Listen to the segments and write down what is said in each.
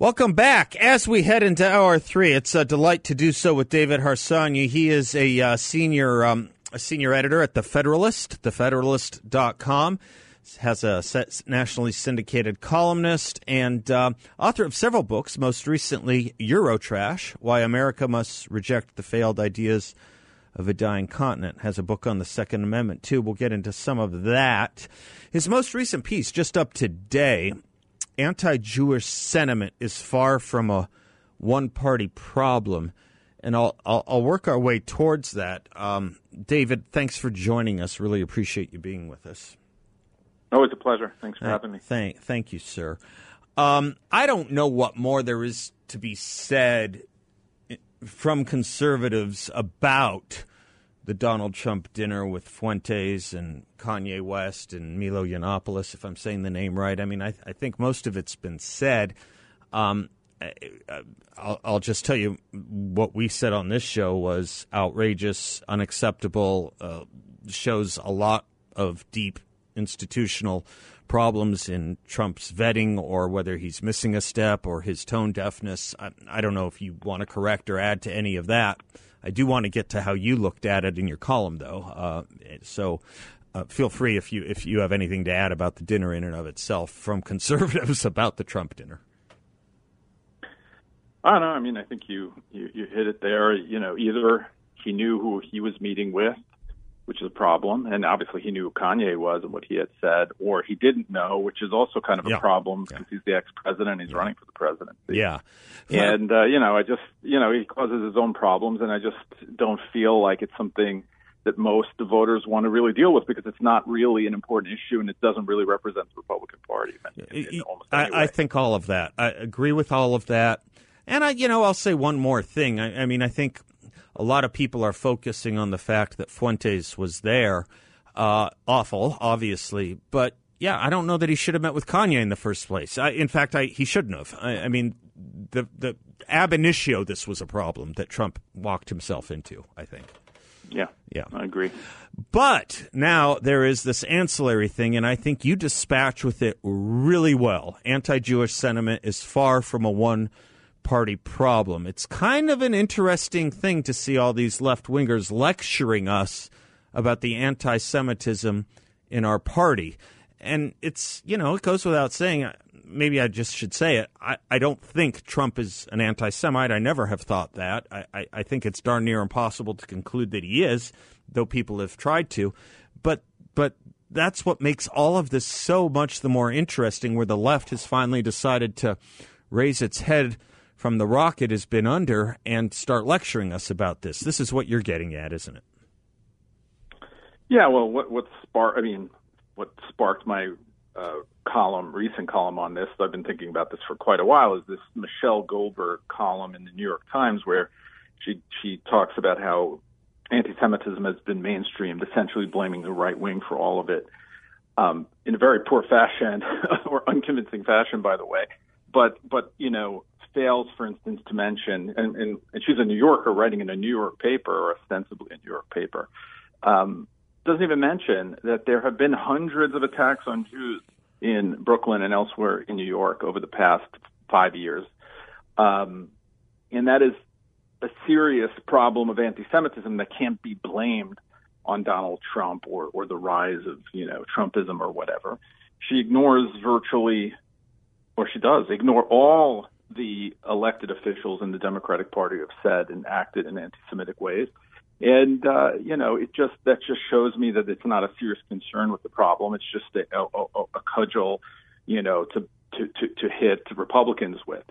Welcome back. As we head into hour three, it's a delight to do so with David Harsanyi. He is a uh, senior um, a senior editor at The Federalist, thefederalist.com. Has a nationally syndicated columnist and uh, author of several books, most recently Eurotrash Why America Must Reject the Failed Ideas of a Dying Continent. Has a book on the Second Amendment, too. We'll get into some of that. His most recent piece, just up today, anti-Jewish sentiment is far from a one-party problem, and I'll I'll, I'll work our way towards that. Um, David, thanks for joining us. Really appreciate you being with us. Always a pleasure. Thanks for uh, having me. Thank thank you, sir. Um, I don't know what more there is to be said from conservatives about the Donald Trump dinner with Fuentes and Kanye West and Milo Yiannopoulos, if I'm saying the name right. I mean, I, I think most of it's been said. Um, I'll, I'll, just tell you what we said on this show was outrageous, unacceptable, uh, shows a lot of deep institutional problems in Trump's vetting or whether he's missing a step or his tone deafness. I, I don't know if you want to correct or add to any of that. I do want to get to how you looked at it in your column, though. Uh, so uh, feel free if you if you have anything to add about the dinner in and of itself from conservatives about the Trump dinner. I don't know. I mean, I think you, you you hit it there. You know, either he knew who he was meeting with, which is a problem, and obviously he knew who Kanye was and what he had said, or he didn't know, which is also kind of a yeah. problem because yeah. he's the ex-president, he's yeah. running for the presidency. Yeah, and uh, you know, I just you know he causes his own problems, and I just don't feel like it's something that most voters want to really deal with because it's not really an important issue and it doesn't really represent the Republican Party. In, in I, I, think all of that. I agree with all of that. And I, you know, I'll say one more thing. I, I mean, I think a lot of people are focusing on the fact that Fuentes was there. Uh, awful, obviously, but yeah, I don't know that he should have met with Kanye in the first place. I, in fact, I, he shouldn't have. I, I, mean, the the ab initio, this was a problem that Trump walked himself into. I think. Yeah, yeah, I agree. But now there is this ancillary thing, and I think you dispatch with it really well. Anti-Jewish sentiment is far from a one party problem. It's kind of an interesting thing to see all these left wingers lecturing us about the anti Semitism in our party. And it's, you know, it goes without saying, maybe I just should say it. I, I don't think Trump is an anti Semite. I never have thought that. I, I, I think it's darn near impossible to conclude that he is, though people have tried to. But, but that's what makes all of this so much the more interesting, where the left has finally decided to raise its head from the rock it has been under and start lecturing us about this. This is what you're getting at, isn't it? Yeah. Well, what what sparked? I mean, what sparked my uh, column, recent column on this? I've been thinking about this for quite a while. Is this Michelle Goldberg column in the New York Times where she she talks about how anti-Semitism has been mainstreamed, essentially blaming the right wing for all of it. Um, in a very poor fashion or unconvincing fashion, by the way. But but you know, fails, for instance, to mention, and, and, and she's a New Yorker writing in a New York paper, or ostensibly a New York paper, um, doesn't even mention that there have been hundreds of attacks on Jews in Brooklyn and elsewhere in New York over the past five years. Um, and that is a serious problem of anti-Semitism that can't be blamed on Donald Trump or, or the rise of, you know, Trumpism or whatever. She ignores virtually, or she does ignore all the elected officials in the Democratic Party have said and acted in anti-Semitic ways. And uh, you know, it just that just shows me that it's not a serious concern with the problem. It's just a, a, a cudgel, you know, to, to to to hit Republicans with.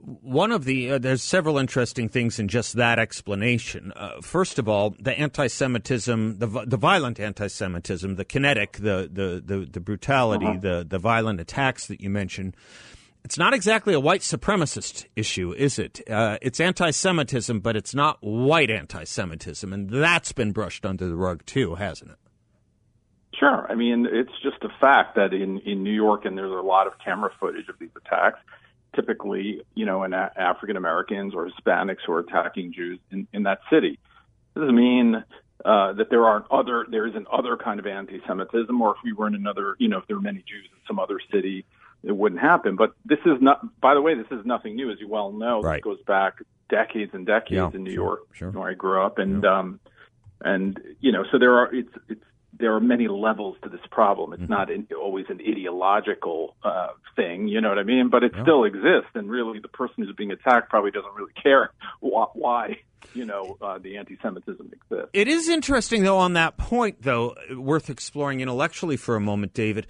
One of the uh, there's several interesting things in just that explanation. Uh, first of all, the anti-Semitism, the the violent anti-Semitism, the kinetic, the the the, the brutality, uh-huh. the the violent attacks that you mentioned it's not exactly a white supremacist issue, is it? Uh, it's anti Semitism, but it's not white anti Semitism. And that's been brushed under the rug, too, hasn't it? Sure. I mean, it's just a fact that in, in New York, and there's a lot of camera footage of these attacks, typically, you know, in African Americans or Hispanics who are attacking Jews in, in that city. It doesn't mean uh, that there aren't other, there isn't other kind of anti-Semitism, or if we were in another, you know, if there were many Jews in some other city, it wouldn't happen. But this is not, by the way, this is nothing new, as you well know. Right. This goes back decades and decades Yeah, in New sure, York, sure. where I grew up, and um, and you know, so there are it's it's there are many levels to this problem. Mm-hmm. It's not in, always an ideological uh, thing, you know what I mean? But it still exists, and really, the person who's being attacked probably doesn't really care why, why you know, uh, the anti-Semitism exists. It is interesting, though, on that point, though, worth exploring intellectually for a moment, David.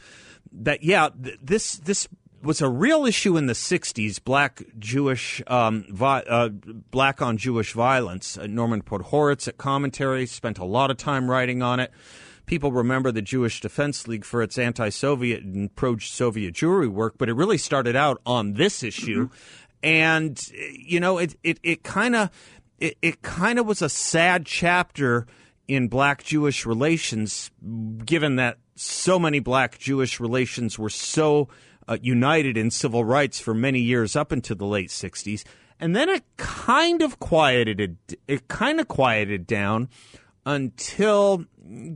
That yeah, th- this this was a real issue in the '60s. Black Jewish, um, vi- uh, black on Jewish violence. Uh, Norman Podhoretz at Commentary spent a lot of time writing on it. People remember the Jewish Defense League for its anti-Soviet and pro-Soviet Jewry work, but it really started out on this issue, and you know, it it it kind of it, it kind of was a sad chapter in black Jewish relations, given that so many black Jewish relations were so uh, united in civil rights for many years up into the late 60s. And then it kind of quieted it, it kind of quieted down until,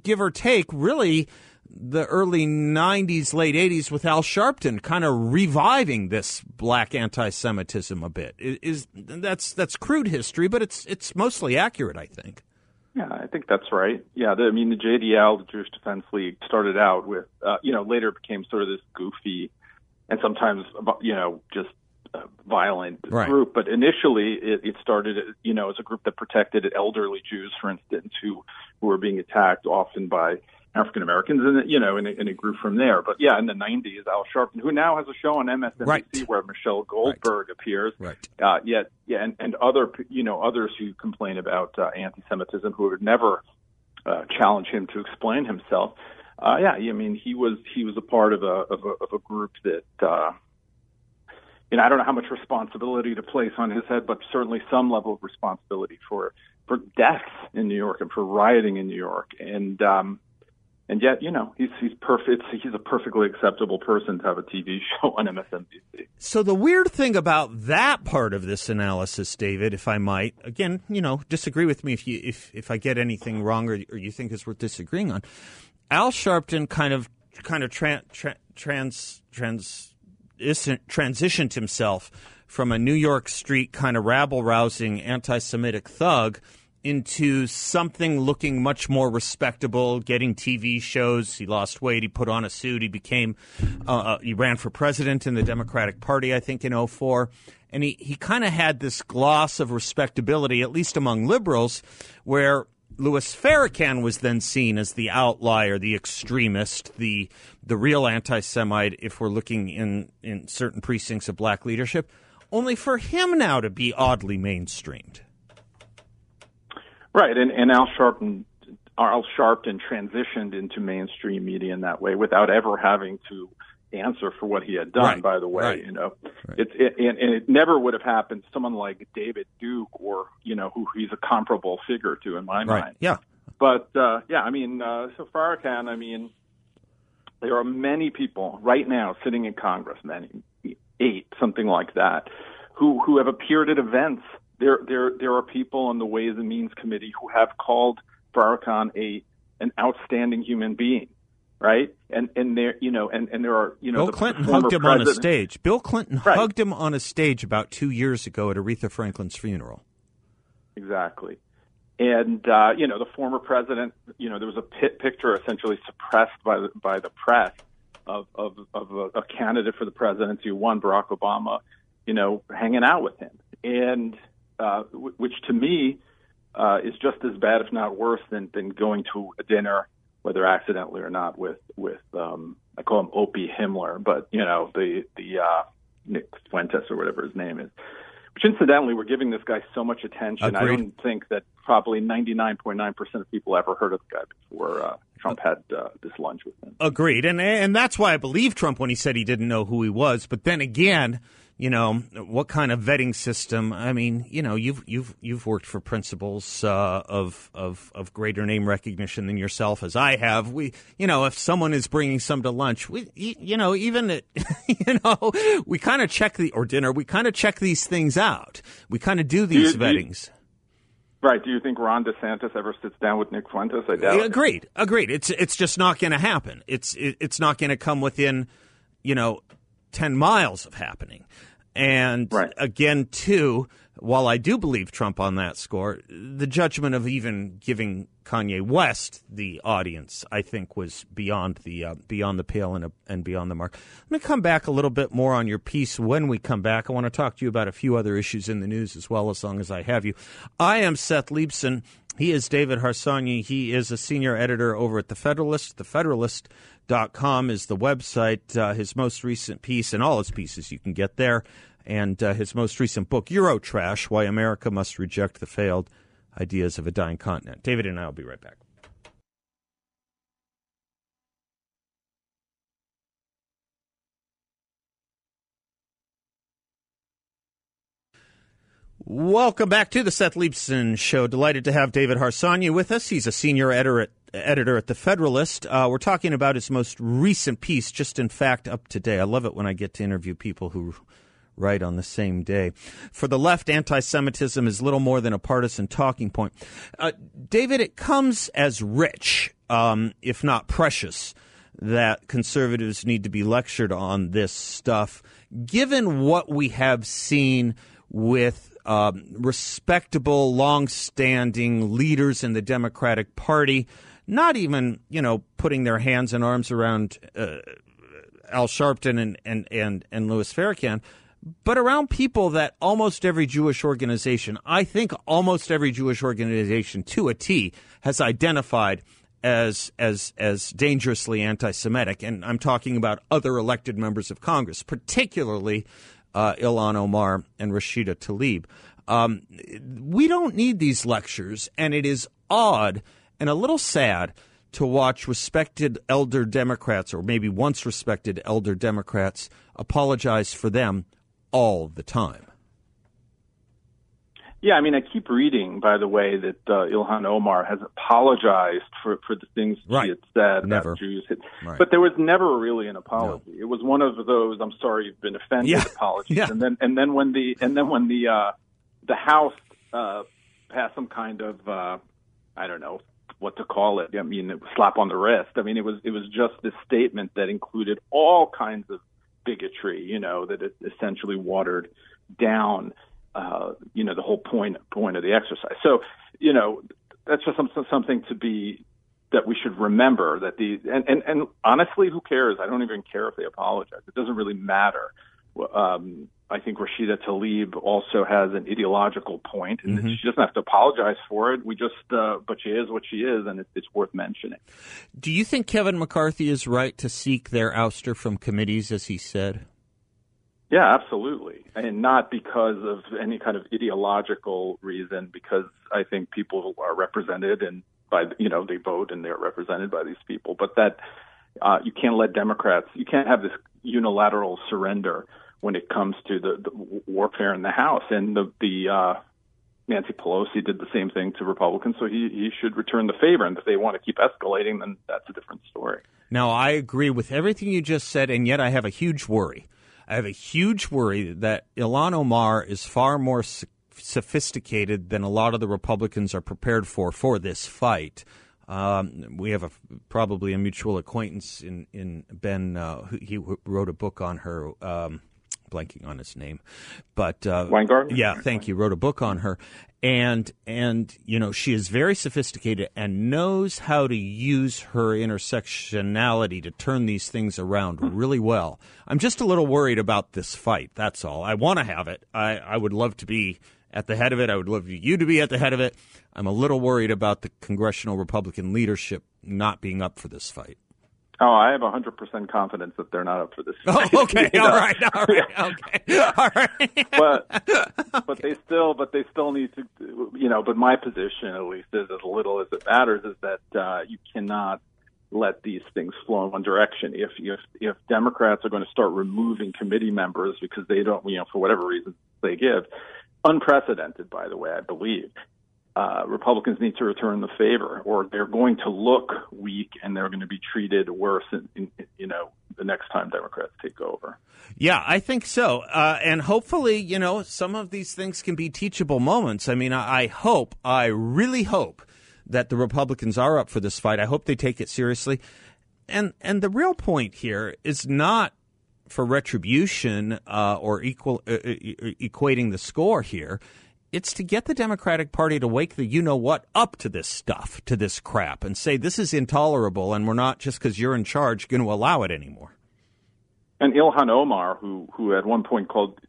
give or take, really the early 90s, late 80s with Al Sharpton kind of reviving this black anti-Semitism a bit. Is, is that's that's crude history, but it's it's mostly accurate, I think. Yeah, I think that's right. Yeah, the, I mean, the JDL, the Jewish Defense League, started out with, uh, you know, later became sort of this goofy and sometimes, you know, just uh, violent Right. group. But initially, it, it started, you know, as a group that protected elderly Jews, for instance, who who were being attacked often by African Americans, and you know, and it, and it grew from there. But yeah, in the '90s, Al Sharpton, who now has a show on MSNBC Right. where Michelle Goldberg appears, Right. uh, yet, yeah, and, and other, you know, others who complain about uh, anti-Semitism who would never uh, challenge him to explain himself. Uh, yeah, I mean, he was he was a part of a of a, of a group that, uh, you know, I don't know how much responsibility to place on his head, but certainly some level of responsibility for for deaths in New York and for rioting in New York, and um, and yet, you know, he's he's perfect. He's a perfectly acceptable person to have a TV show on MSNBC. So the weird thing about that part of this analysis, David, if I might, again, you know, disagree with me if you if if I get anything wrong or, or you think is worth disagreeing on. Al Sharpton kind of kind of tran tra- trans trans transitioned himself from a New York street kind of rabble rousing anti-Semitic thug into something looking much more respectable, getting TV shows. He lost weight. He put on a suit. He became, uh, uh, he ran for president in the Democratic Party, I think, in 04. And he, he kind of had this gloss of respectability, at least among liberals, where Louis Farrakhan was then seen as the outlier, the extremist, the the real anti-Semite. If we're looking in in certain precincts of black leadership, only for him now to be oddly mainstreamed. Right, and, and Al Sharpton, Al Sharpton transitioned into mainstream media in that way without ever having to answer for what he had done. Right, By the way, right, you know, it's it, and, and it never would have happened. Someone like David Duke, or you know, who he's a comparable figure to in my mind. Yeah. But uh, yeah, I mean, uh, so Farrakhan, I mean, there are many people right now sitting in Congress, many eight, something like that, who who have appeared at events. There there there are people on the Ways and Means Committee who have called Farrakhan a an outstanding human being, right? And and there you know and and there are you know Bill Clinton hugged him on a stage. Bill Clinton Right. hugged him on a stage about two years ago at Aretha Franklin's funeral. Exactly. And uh, you know, the former president, you know, there was a pit picture essentially suppressed by the by the press of of, of a, a candidate for the presidency who won, Barack Obama, you know, hanging out with him, and uh, w- which to me uh, is just as bad, if not worse, than than going to a dinner, whether accidentally or not, with with um, I call him Opie Himmler, but you know, the the uh, Nick Fuentes or whatever his name is. Which incidentally, we're giving this guy so much attention. I Agreed. don't think that probably 99.9% of people ever heard of the guy before uh, Trump had uh, this lunch with him. Agreed, and and that's why I believe Trump when he said he didn't know who he was. But then again, you know, what kind of vetting system? I mean, you know, you've you've you've worked for principals uh, of of of greater name recognition than yourself, as I have. We, you know, if someone is bringing some to lunch, we, you know, even at, you know, we kind of check the or dinner. We kind of check these things out. We kind of do these you, vettings. You, Right. Do you think Ron DeSantis ever sits down with Nick Fuentes? I doubt. Agreed. Agreed. It's it's just not going to happen. It's it, it's not going to come within, you know, ten miles of happening. And right. again, too, while I do believe Trump on that score, the judgment of even giving Kanye West the audience, I think, was beyond the uh, beyond the pale and, uh, and beyond the mark. Let me come back a little bit more on your piece when we come back. I want to talk to you about a few other issues in the news as well, as long as I have you. I am Seth Leibsohn. He is David Harsanyi. He is a senior editor over at The Federalist. The Federalist dot com is the website. Uh, his most recent piece and all his pieces you can get there and uh, his most recent book, Eurotrash Why America Must Reject the Failed Ideas of a Dying Continent. David and I will be right back. Welcome back to the Seth Leibsohn Show. Delighted to have David Harsanyi with us. He's a senior editor at, editor at The Federalist. Uh, we're talking about his most recent piece, just in fact up today. I love it when I get to interview people who right on the same day. For the left, anti Semitism is little more than a partisan talking point. Uh, David, it comes as rich, um, if not precious, that conservatives need to be lectured on this stuff, given what we have seen with um, respectable, long-standing leaders in the Democratic Party, not even you know putting their hands and arms around uh, Al Sharpton and and and, and Louis Farrakhan, but around people that almost every Jewish organization, I think almost every Jewish organization to a T, has identified as as as dangerously anti-Semitic, and I'm talking about other elected members of Congress, particularly uh, Omar and Rashida Tlaib. Um, we don't need these lectures, and it is odd and a little sad to watch respected elder Democrats, or maybe once respected elder Democrats, apologize for them all the time. Yeah, I mean, I keep reading, by the way, that uh, Ilhan Omar has apologized for, for the things right. she had said never. about Jews. Right. But there was never really an apology. No. It was one of those "I'm sorry you've been offended" yeah. apologies. Yeah. And then and then when the and then when the uh, the House uh, passed some kind of uh, I don't know what to call it. I mean, slap on the wrist. I mean, it was it was just this statement that included all kinds of bigotry, you know, that it essentially watered down, uh, you know, the whole point point of the exercise. So, you know, that's just some, something to be that we should remember that the and, and and honestly, who cares? I don't even care if they apologize. It doesn't really matter. Um, I think Rashida Tlaib also has an ideological point, and mm-hmm. she doesn't have to apologize for it. We just, uh, but she is what she is, and it, it's worth mentioning. Do you think Kevin McCarthy is right to seek their ouster from committees, as he said? Yeah, absolutely, and not because of any kind of ideological reason. Because I think people are represented, and by you know they vote and they're represented by these people. But that uh, you can't let Democrats, you can't have this unilateral surrender when it comes to the, the warfare in the House. And the, the uh, Nancy Pelosi did the same thing to Republicans, so he, he should return the favor. And if they want to keep escalating, then that's a different story. Now, I agree with everything you just said, and yet I have a huge worry. I have a huge worry that Ilhan Omar is far more sophisticated than a lot of the Republicans are prepared for for this fight. Um, we have a probably a mutual acquaintance in in Ben. Uh, he wrote a book on her. Um, blanking on his name, but uh, Weingarten. Yeah, thank you. Wrote a book on her, and and you know she is very sophisticated and knows how to use her intersectionality to turn these things around really well. I'm just a little worried about this fight. That's all. I want to have it. I I would love to be at the head of it. I would love you to be at the head of it. I'm a little worried about the congressional Republican leadership not being up for this fight. Oh, I have 100% confidence that they're not up for this. Oh, okay, all right, all right, okay, all right. but but they still but they still need to, you know. But my position, at least, is as little as it matters, is that uh, you cannot let these things flow in one direction. If if if Democrats are going to start removing committee members because they don't, you know, for whatever reason they give, unprecedented, by the way, I believe. Uh, Republicans need to return the favor, or they're going to look weak and they're going to be treated worse, in, in, you know, the next time Democrats take over. Yeah, I think so, uh, and hopefully, you know, some of these things can be teachable moments. I mean, I, I hope, I really hope that the Republicans are up for this fight. I hope they take it seriously, and and the real point here is not for retribution uh, or equal uh, equating the score here it's to get the Democratic Party to wake the you know what up to this stuff, to this crap, and say this is intolerable, and we're not just because you're in charge going to allow it anymore. And Ilhan Omar, who who at one point called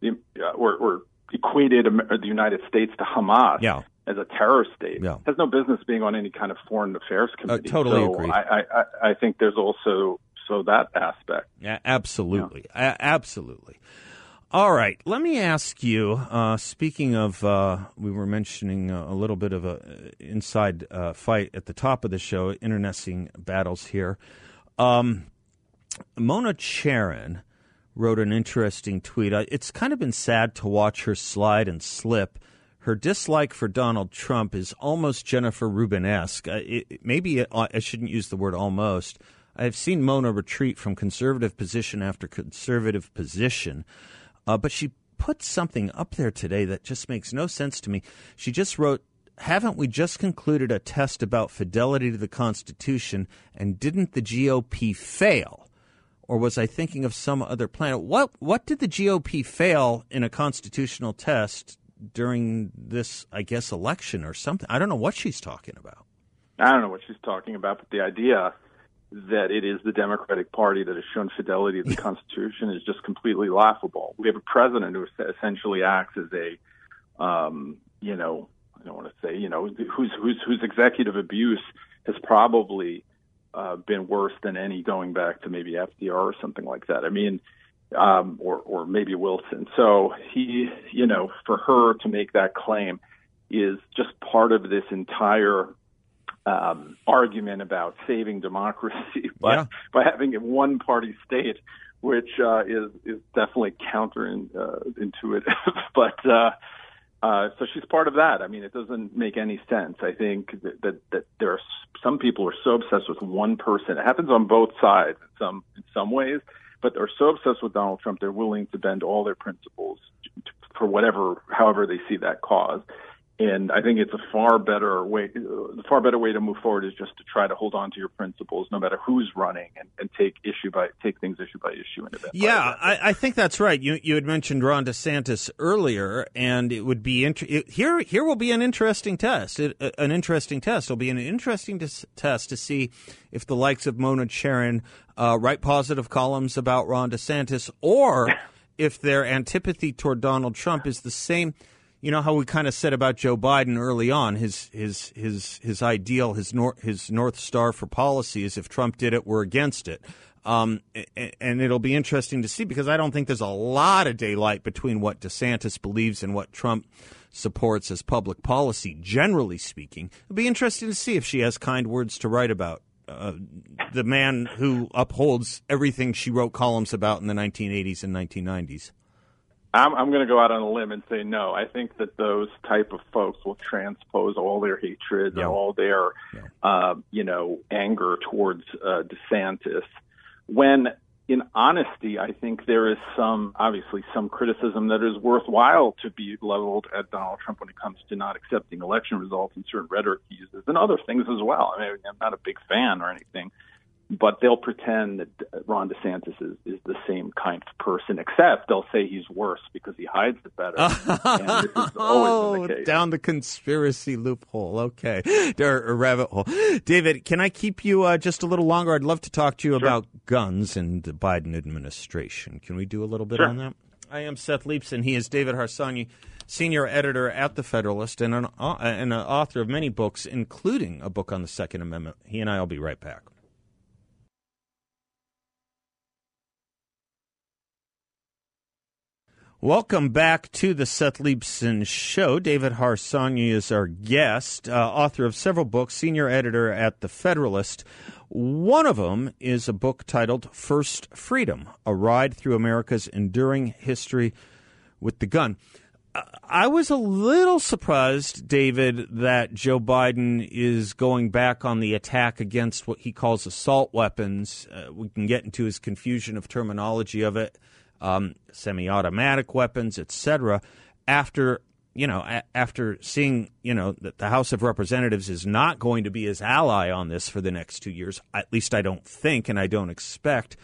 the uh, or, or equated the United States to Hamas. Yeah. As a terror state, yeah. has no business being on any kind of foreign affairs uh, committee. Uh, totally so agree. I, I, I think there's also so that aspect. Yeah, absolutely, yeah. A- absolutely. All right, let me ask you. Uh, speaking of, uh, we were mentioning uh, a little bit of a uh, inside uh, fight at the top of the show, internecine battles here. Um, Mona Charen wrote an interesting tweet. It's kind of been sad to watch her slide and slip. Her dislike for Donald Trump is almost Jennifer Rubin esque. Maybe I shouldn't use the word almost. I've seen Mona retreat from conservative position after conservative position. Uh, but she put something up there today that just makes no sense to me. She just wrote, Haven't we just concluded a test about fidelity to the Constitution and didn't the GOP fail? Or was I thinking of some other planet? What what did the GOP fail in a constitutional test during this, I guess, election or something? I don't know what she's talking about. I don't know what she's talking about, but the idea that it is the Democratic Party that has shown fidelity to the Constitution is just completely laughable. We have a president who essentially acts as a, um, you know, I don't want to say, you know, whose whose whose executive abuse has probably uh, been worse than any going back to maybe FDR or something like that. I mean, um, or or maybe Wilson. So he, you know, for her to make that claim is just part of this entire um, argument about saving democracy by yeah. by having a one party state, which uh, is is definitely counterintuitive. Uh, but uh, uh, so she's part of that. I mean, it doesn't make any sense. I think that, that, that there are some people are so obsessed with one person. It happens on both sides in some in some ways, but they're so obsessed with Donald Trump they're willing to bend all their principles for whatever, however they see that cause and I think it's a far better way. The far better way to move forward is just to try to hold on to your principles, no matter who's running, and, and take issue by take things issue by issue. And event yeah, I, I, think that's right. You you had mentioned Ron DeSantis earlier, and it would be inter- it, here. Here will be an interesting test. It, uh, an interesting test. It'll be an interesting to, test to see if the likes of Mona Charen uh, write positive columns about Ron DeSantis, or if their antipathy toward Donald Trump is the same you know how we kind of said about Joe Biden early on, his his his his ideal, his north his north star for policy is if Trump did it, we're against it. Um, and it'll be interesting to see because I don't think there's a lot of daylight between what DeSantis believes and what Trump supports as public policy, generally speaking. It'll be interesting to see if she has kind words to write about uh, the man who upholds everything she wrote columns about in the 1980s and 1990s. I'm, I'm going to go out on a limb and say no. I think that those type of folks will transpose all their hatred yeah. and all their, yeah. uh, you know, anger towards uh, DeSantis. When, in honesty, I think there is some, obviously, some criticism that is worthwhile to be leveled at Donald Trump when it comes to not accepting election results and certain rhetoric he uses, and other things as well. I mean, I'm not a big fan or anything but they'll pretend that Ron DeSantis is, is the same kind of person, except they'll say he's worse because he hides it better. oh, the down the conspiracy loophole. Okay, or, or, rabbit hole. David, can I keep you uh, just a little longer? I'd love to talk to you sure. about guns and the Biden administration. Can we do a little bit sure. on that? I am Seth Leibsohn. He is David Harsanyi, senior editor at The Federalist and an, uh, and an author of many books, including a book on the Second Amendment. He and I will be right back. Welcome back to the Seth Leibsohn Show. David Harsanyi is our guest, uh, author of several books, senior editor at The Federalist. One of them is a book titled First Freedom A Ride Through America's Enduring History with the Gun. I was a little surprised, David, that Joe Biden is going back on the attack against what he calls assault weapons. Uh, we can get into his confusion of terminology of it, um, semi-automatic weapons, etc. After you know, a- after seeing you know that the House of Representatives is not going to be his ally on this for the next two years, at least I don't think, and I don't expect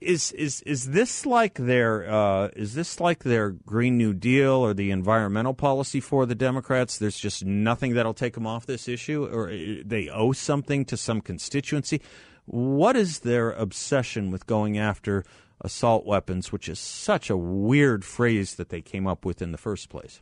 is is is this like their uh, is this like their Green New Deal or the environmental policy for the Democrats? There's just nothing that'll take them off this issue, or uh, they owe something to some constituency. What is their obsession with going after assault weapons, which is such a weird phrase that they came up with in the first place?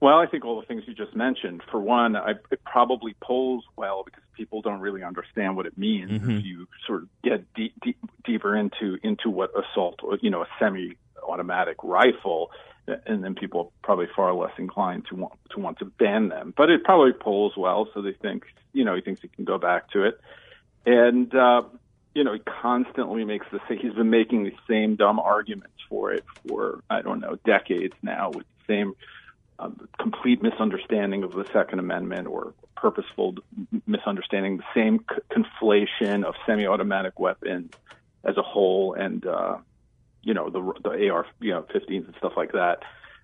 Well, I think all the things you just mentioned. For one, I, it probably polls well because people don't really understand what it means mm-hmm. if you sort of get deep, deep, deeper into into what assault, you know, a semi-automatic rifle, and then people are probably far less inclined to want to want to ban them. But it probably polls well, so they think, you know, he thinks he can go back to it, and uh, you know, he constantly makes the same, he's been making the same dumb arguments for it for I don't know decades now with the same um, complete misunderstanding of the Second Amendment or purposeful misunderstanding, the same c- conflation of semi-automatic weapons as a whole, and uh, you know the the AR you know 15s and stuff like that.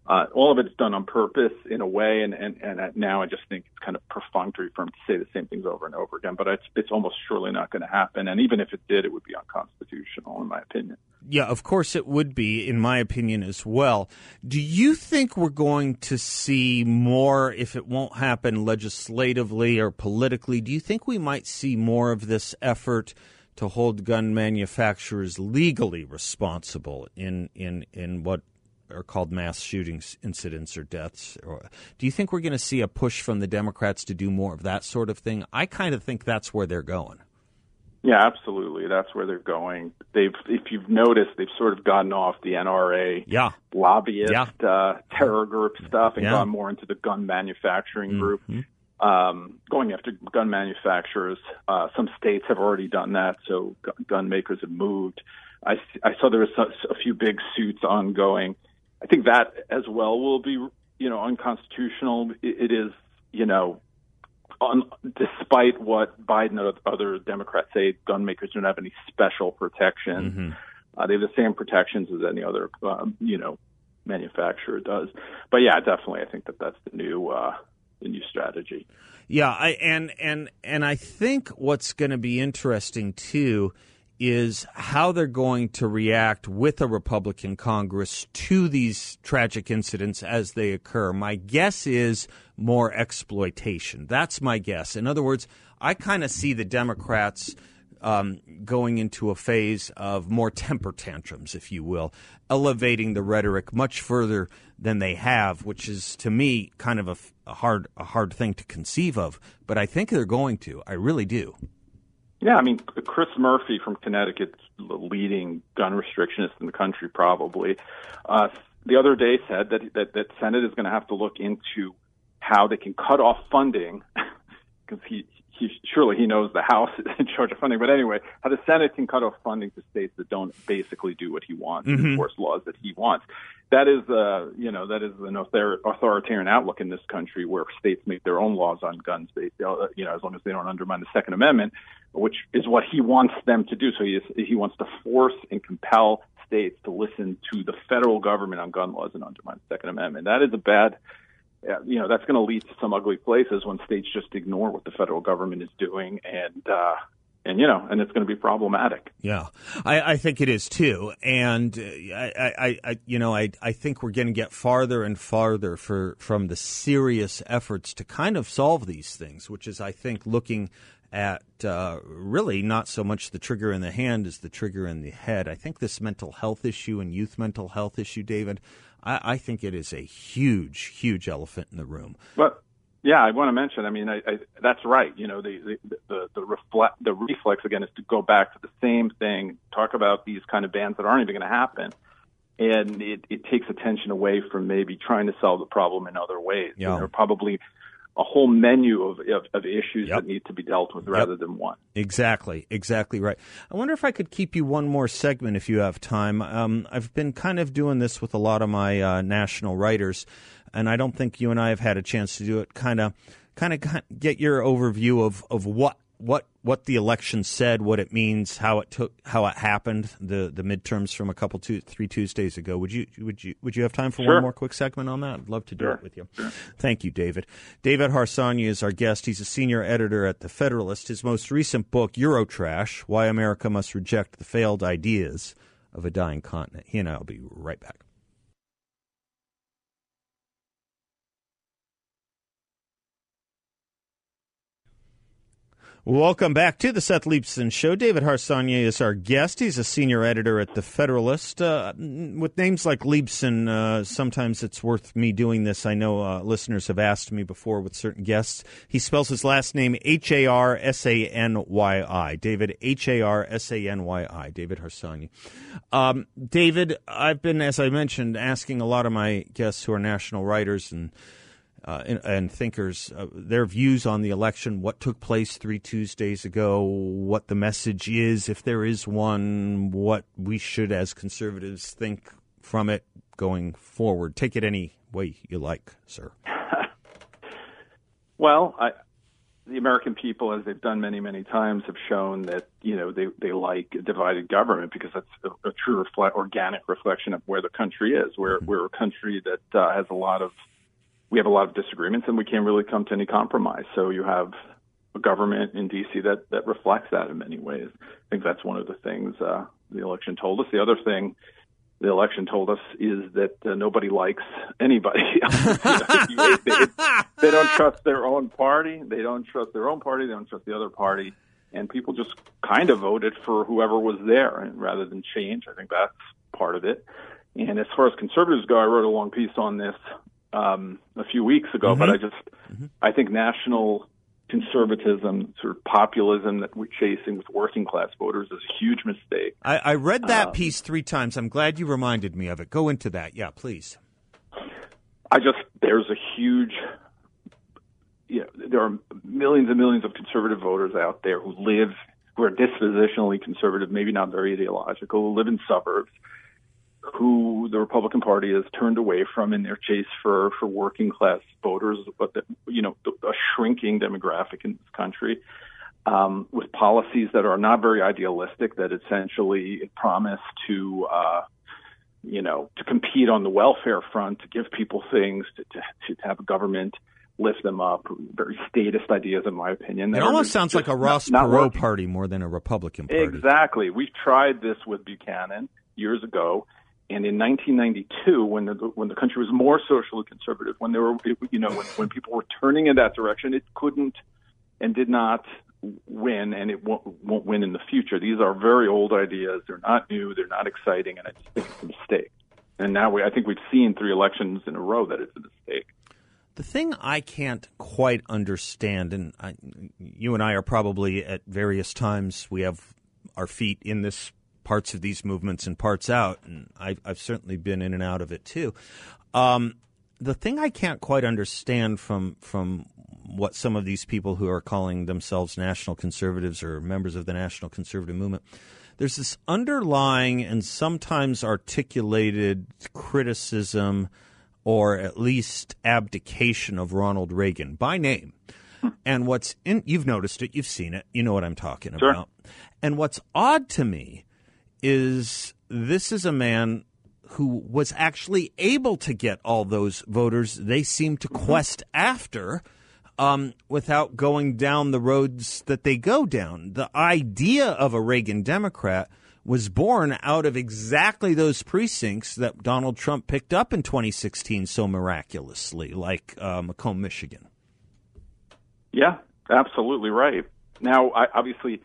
Uh, all of it's done on purpose in a way, and, and, and now I just think it's kind of perfunctory for him to say the same things over and over again. But it's it's almost surely not going to happen, and even if it did, it would be unconstitutional, in my opinion. Yeah, of course it would be, in my opinion as well. Do you think we're going to see more, if it won't happen legislatively or politically, do you think we might see more of this effort to hold gun manufacturers legally responsible in, in, in what are called mass shootings incidents or deaths? Or, do you think we're going to see a push from the Democrats to do more of that sort of thing? I kind of think that's where they're going. Yeah, absolutely. That's where they're going. They've, if you've noticed, they've sort of gotten off the NRA yeah. lobbyist yeah. Uh, terror group stuff and yeah. gone more into the gun manufacturing group. Mm-hmm. Um, going after gun manufacturers. Uh, some states have already done that, so gun makers have moved. I, I saw there was a, a few big suits ongoing. I think that as well will be, you know, unconstitutional. it, it is, you know, on, despite what Biden and other Democrats say, gun makers don't have any special protection. Mm-hmm. Uh, they have the same protections as any other, um, you know, manufacturer does. But yeah, definitely, I think that that's the new uh, the new strategy. Yeah, I, and and and I think what's going to be interesting too is how they're going to react with a Republican Congress to these tragic incidents as they occur. My guess is more exploitation. That's my guess. In other words, I kind of see the Democrats um, going into a phase of more temper tantrums, if you will, elevating the rhetoric much further than they have, which is to me kind of a, a hard a hard thing to conceive of. But I think they're going to. I really do. Yeah, I mean, Chris Murphy from Connecticut, the leading gun restrictionist in the country, probably, uh, the other day said that, that that Senate is going to have to look into how they can cut off funding because he he surely he knows the House is in charge of funding. But anyway, how the Senate can cut off funding to states that don't basically do what he wants, mm-hmm. enforce laws that he wants. That is, uh, you know, that is an authoritarian outlook in this country, where states make their own laws on guns, they, you know, as long as they don't undermine the Second Amendment, which is what he wants them to do. So he is, he wants to force and compel states to listen to the federal government on gun laws and undermine the Second Amendment. That is a bad you know that's going to lead to some ugly places when states just ignore what the federal government is doing and uh and you know, and it's going to be problematic. Yeah, I, I think it is too, and uh, I, I, I, you know, I, I think we're going to get farther and farther for from the serious efforts to kind of solve these things, which is, I think, looking at uh, really not so much the trigger in the hand as the trigger in the head. I think this mental health issue and youth mental health issue, David, I, I think it is a huge, huge elephant in the room. But yeah, I want to mention. I mean, I, I, that's right. You know, the the the the, reflect, the reflex again is to go back to the same thing. Talk about these kind of bans that aren't even going to happen, and it, it takes attention away from maybe trying to solve the problem in other ways. Yeah. there are probably a whole menu of, of, of issues Yep. that need to be dealt with rather than one. Exactly, exactly right. I wonder if I could keep you one more segment if you have time. Um, I've been kind of doing this with a lot of my uh, national writers, and I don't think you and I have had a chance to do it. Kind of, kind of get your overview of, of what what what the election said, what it means, how it took, how it happened, the the midterms from a couple two three Tuesdays ago. Would you would you would you have time for Sure. one more quick segment on that? I'd love to do Sure. it with you. Thank you, David. David Harsanyi is our guest. He's a senior editor at The Federalist. His most recent book, Eurotrash Why America Must Reject the Failed Ideas of a Dying Continent. He and I will be right back. Welcome back to the Seth Leibsohn Show. David Harsanyi is our guest. He's a senior editor at The Federalist. Uh, with names like Leibsohn, uh, sometimes it's worth me doing this. I know uh, listeners have asked me before with certain guests. He spells his last name H A R S A N Y I. David, H A R S A N Y I. David Harsanyi. Um, David, I've been, as I mentioned, asking a lot of my guests who are national writers and uh, and, and thinkers uh, their views on the election, what took place three Tuesdays ago, what the message is, if there is one, what we should as conservatives think from it going forward. Take it any way you like, sir. Well, I, the American people, as they've done many, many times, have shown that you know they they like a divided government because that's a, a true reflect, organic reflection of where the country is. We're we're a country that uh, has a lot of we have a lot of disagreements and we can't really come to any compromise. So you have a government in D.C. that that reflects that in many ways. I think that's one of the things uh, the election told us. The other thing the election told us is that uh, nobody likes anybody. They, they don't trust their own party. They don't trust their own party. They don't trust the other party. And people just kind of voted for whoever was there and rather than change. I think that's part of it. And as far as conservatives go, I wrote a long piece on this um, a few weeks ago, but mm-hmm. I just mm-hmm. I think national conservatism, sort of populism that we're chasing with working class voters is a huge mistake. I, I read that um, piece three times. I'm glad you reminded me of it. Go into that. Yeah, please. I just there's a huge you know, there are millions and millions of conservative voters out there who live who are dispositionally conservative, maybe not very ideological, who live in suburbs, who the Republican Party has turned away from in their chase for for working class voters, but that, you know, a shrinking demographic in this country. Um, with policies that are not very idealistic, that essentially promise to uh, you know, to compete on the welfare front, to give people things, to, to, to have a government lift them up. Very statist ideas, in my opinion. It almost sounds like a Ross not Perot working. party more than a Republican party. Exactly. We've tried this with Buchanan years ago, and in 1992, when the when the country was more socially conservative, when there were you know when, when people were turning in that direction, it couldn't and did not win, and it won't, won't win in the future. These are very old ideas. They're not new. They're not exciting, and I just think it's a mistake. And now we, I think we've seen three elections in a row that it's a mistake. The thing I can't quite understand, and I, you and I are probably at various times we have our feet in this parts of these movements and parts out, and I've, I've certainly been in and out of it too. Um, the thing I can't quite understand from from what some of these people who are calling themselves national conservatives or members of the national conservative movement, there's this underlying and sometimes articulated criticism or at least abdication of Ronald Reagan by name. And what's in, you've noticed it, you've seen it, you know what I'm talking Sure. about. And what's odd to me is this is a man who was actually able to get all those voters they seem to quest after um, without going down the roads that they go down. The idea of a Reagan Democrat was born out of exactly those precincts that Donald Trump picked up in 2016 so miraculously, like uh, Macomb, Michigan. Yeah, absolutely right. Now, I, obviously,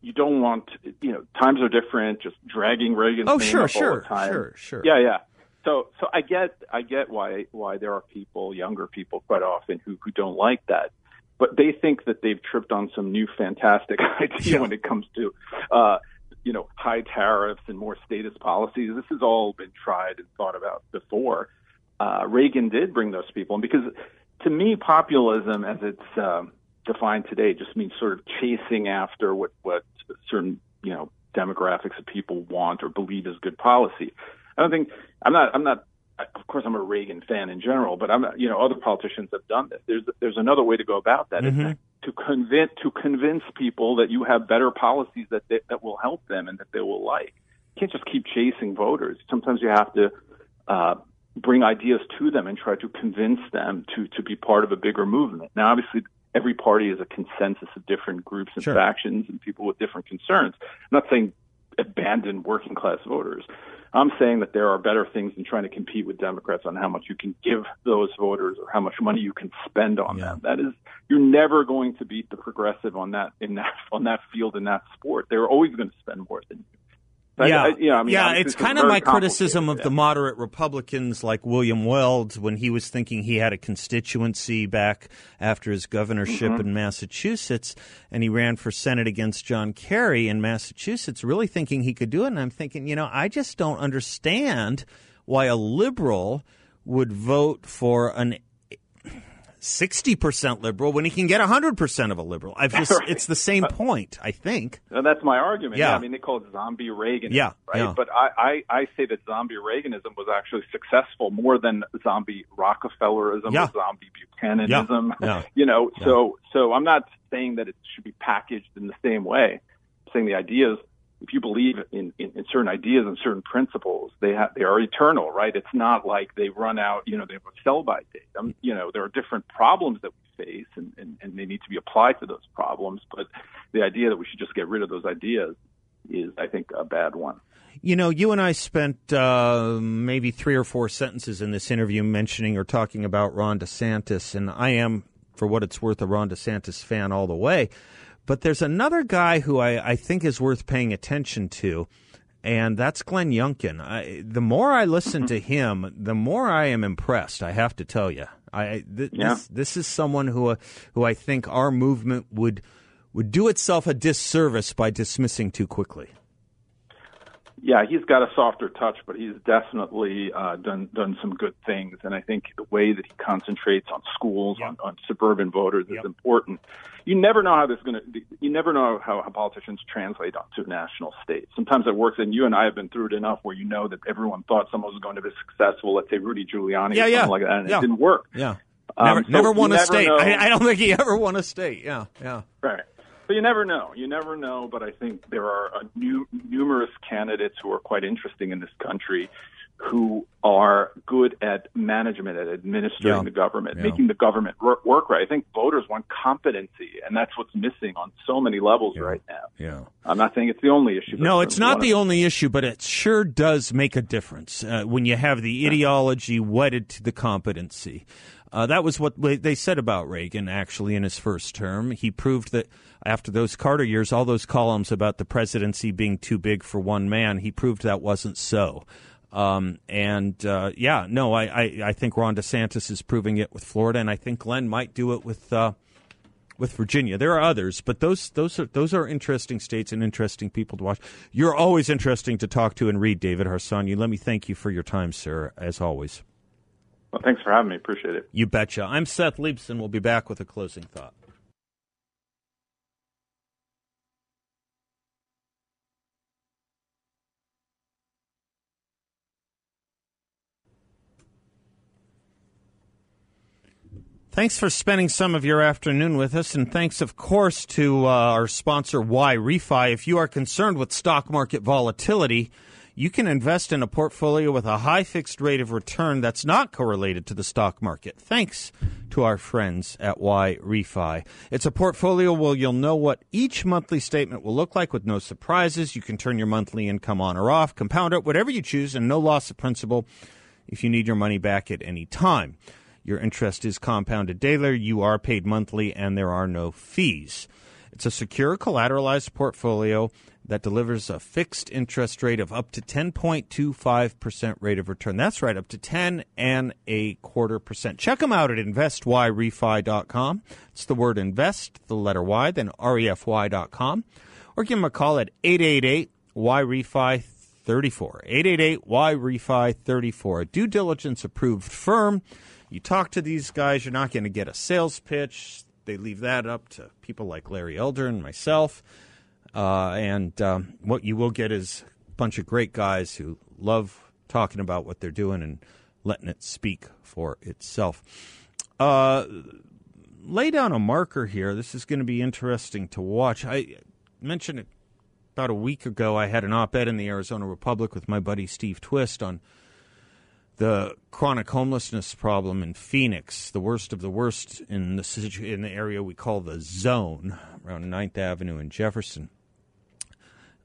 you don't want you know times are different. Just dragging Reagan's Oh, name sure, up all sure, the time. sure, sure. Yeah, yeah. So, so I get, I get why why there are people, younger people, quite often who who don't like that, but they think that they've tripped on some new fantastic idea Yeah. when it comes to, uh, you know, high tariffs and more statist policies. This has all been tried and thought about before. Uh, Reagan did bring those people, and because to me, populism, as it's uh, defined today, just means sort of chasing after what what certain you know demographics of people want or believe is good policy. I don't think I'm not I'm not of course I'm a Reagan fan in general, but I'm you know other politicians have done this. There's there's another way to go about that. Mm-hmm. To convince to convince people that you have better policies that they, that will help them and that they will like. You can't just keep chasing voters. Sometimes you have to uh, bring ideas to them and try to convince them to to be part of a bigger movement. Now, obviously, every party is a consensus of different groups and sure. factions and people with different concerns. I'm not saying abandon working class voters. I'm saying that there are better things than trying to compete with Democrats on how much you can give those voters or how much money you can spend on yeah. them. That is, you're never going to beat the progressive on that in that on that field in that sport. They're always going to spend more than you yeah, I, yeah, I mean, yeah. It's kind of my criticism of yeah. the moderate Republicans, like William Weld, when he was thinking he had a constituency back after his governorship mm-hmm. in Massachusetts, and he ran for Senate against John Kerry in Massachusetts, really thinking he could do it. And I'm thinking, you know, I just don't understand why a liberal would vote for an 60% liberal when he can get 100% of a liberal. I've just, right. It's the same uh, point, I think. And that's my argument. Yeah. yeah. I mean, they call it zombie Reaganism, yeah. right? Yeah. But I, I, I say that zombie Reaganism was actually successful more than zombie Rockefellerism yeah. or zombie Buchananism. Yeah. Yeah. you know, so, so I'm not saying that it should be packaged in the same way. I'm saying the ideas if you believe in, in, in certain ideas and certain principles, they have, they are eternal, right? It's not like they run out, you know, they have a sell by date. Um, you know, there are different problems that we face and, and, and they need to be applied to those problems. But the idea that we should just get rid of those ideas is, I think, a bad one. You know, you and I spent uh, maybe three or four sentences in this interview mentioning or talking about Ron DeSantis, and I am, for what it's worth, a Ron DeSantis fan all the way. But there's another guy who I, I think is worth paying attention to, and that's Glenn Youngkin. I, the more I listen to him, the more I am impressed. I have to tell you, I th- yeah. this this is someone who uh, who I think our movement would would do itself a disservice by dismissing too quickly yeah, he's got a softer touch, but he's definitely uh, done done some good things. And I think the way that he concentrates on schools, yep. on, on suburban voters, yep. is important. You never know how this is going to. You never know how, how politicians translate onto national state. Sometimes it works, and you and I have been through it enough where you know that everyone thought someone was going to be successful. Let's say Rudy Giuliani, yeah, or something yeah. like that, and yeah. it didn't work. Yeah, never, um, so never won a state. I, I don't think he ever won a state. Yeah, yeah, right. But you never know. You never know. But I think there are a new, numerous candidates who are quite interesting in this country who are good at management, at administering yeah. the government, yeah. making the government work, work, right. I think voters want competency, and that's what's missing on so many levels yeah. right now. Yeah, I'm not saying it's the only issue. No, it's not the only issue, but it sure does make a difference uh, when you have the ideology wedded to the competency. Uh, that was what they said about Reagan, actually, in his first term. He proved that after those Carter years, all those columns about the presidency being too big for one man, he proved that wasn't so. Um, and uh, yeah, no, I, I, I, think Ron DeSantis is proving it with Florida, and I think Glenn might do it with uh, with Virginia. There are others, but those those are those are interesting states and interesting people to watch. You're always interesting to talk to and read, David Harsanyi. Let me thank you for your time, sir, as always. Well, thanks for having me. Appreciate it. You betcha. I'm Seth Leibsohn. We'll be back with a closing thought. Thanks for spending some of your afternoon with us, and thanks, of course, to uh, our sponsor, YRefy. If you are concerned with stock market volatility, you can invest in a portfolio with a high fixed rate of return that's not correlated to the stock market. Thanks to our friends at YRefy. It's a portfolio where you'll know what each monthly statement will look like with no surprises. You can turn your monthly income on or off, compound it, whatever you choose, and no loss of principal if you need your money back at any time. Your interest is compounded daily, you are paid monthly, and there are no fees. It's a secure collateralized portfolio that delivers a fixed interest rate of up to 10.25% rate of return. That's right, up to 10 and a quarter percent. Check them out at investyrefy.com. It's the word invest, the letter Y, then refy.com. Or give them a call at 888 YREFI 34. 888 YREFI 34. A due diligence approved firm You talk to these guys, you're not going to get a sales pitch. They leave that up to people like Larry Elder and myself. Uh, and um, what you will get is a bunch of great guys who love talking about what they're doing and letting it speak for itself. Uh, lay down a marker here. This is going to be interesting to watch. I mentioned it about a week ago. I had an op ed in the Arizona Republic with my buddy Steve Twist on the chronic homelessness problem in Phoenix, the worst of the worst in the in the area we call the zone around 9th Avenue and Jefferson.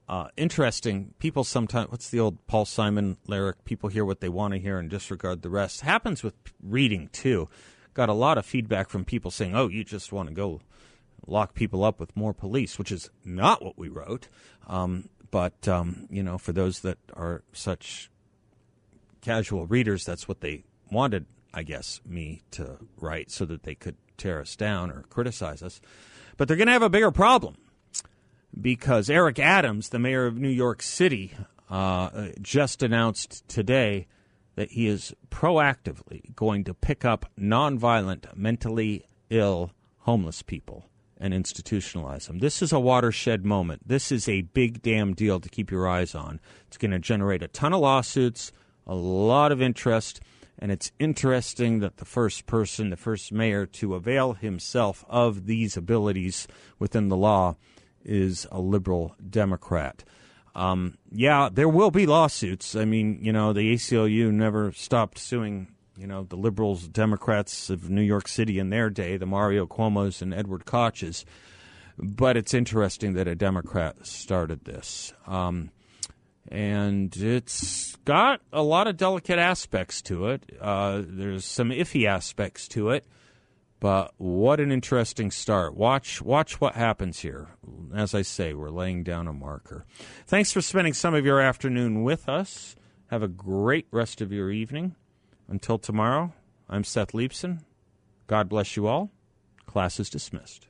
Uh, interesting. People sometimes, what's the old Paul Simon lyric? People hear what they want to hear and disregard the rest. Happens with reading too. Got a lot of feedback from people saying, "Oh, you just want to go lock people up with more police," which is not what we wrote. Um, but um, you know, for those that are such casual readers, that's what they wanted, I guess, me to write so that they could tear us down or criticize us. But they're going to have a bigger problem because Eric Adams, the mayor of New York City, uh, just announced today that he is proactively going to pick up nonviolent, mentally ill homeless people and institutionalize them. This is a watershed moment. This is a big damn deal to keep your eyes on. It's going to generate a ton of lawsuits, a lot of interest, and it's interesting that the first person, the first mayor to avail himself of these abilities within the law is a liberal Democrat. Um, yeah, there will be lawsuits. I mean, you know, the ACLU never stopped suing, you know, the liberals, Democrats of New York City in their day, the Mario Cuomo's and Edward Koch's. But it's interesting that a Democrat started this. Um, and it's got a lot of delicate aspects to it. Uh, there's some iffy aspects to it. But what an interesting start. Watch watch what happens here. As I say, we're laying down a marker. Thanks for spending some of your afternoon with us. Have a great rest of your evening. Until tomorrow, I'm Seth Leibsohn. God bless you all. Class is dismissed.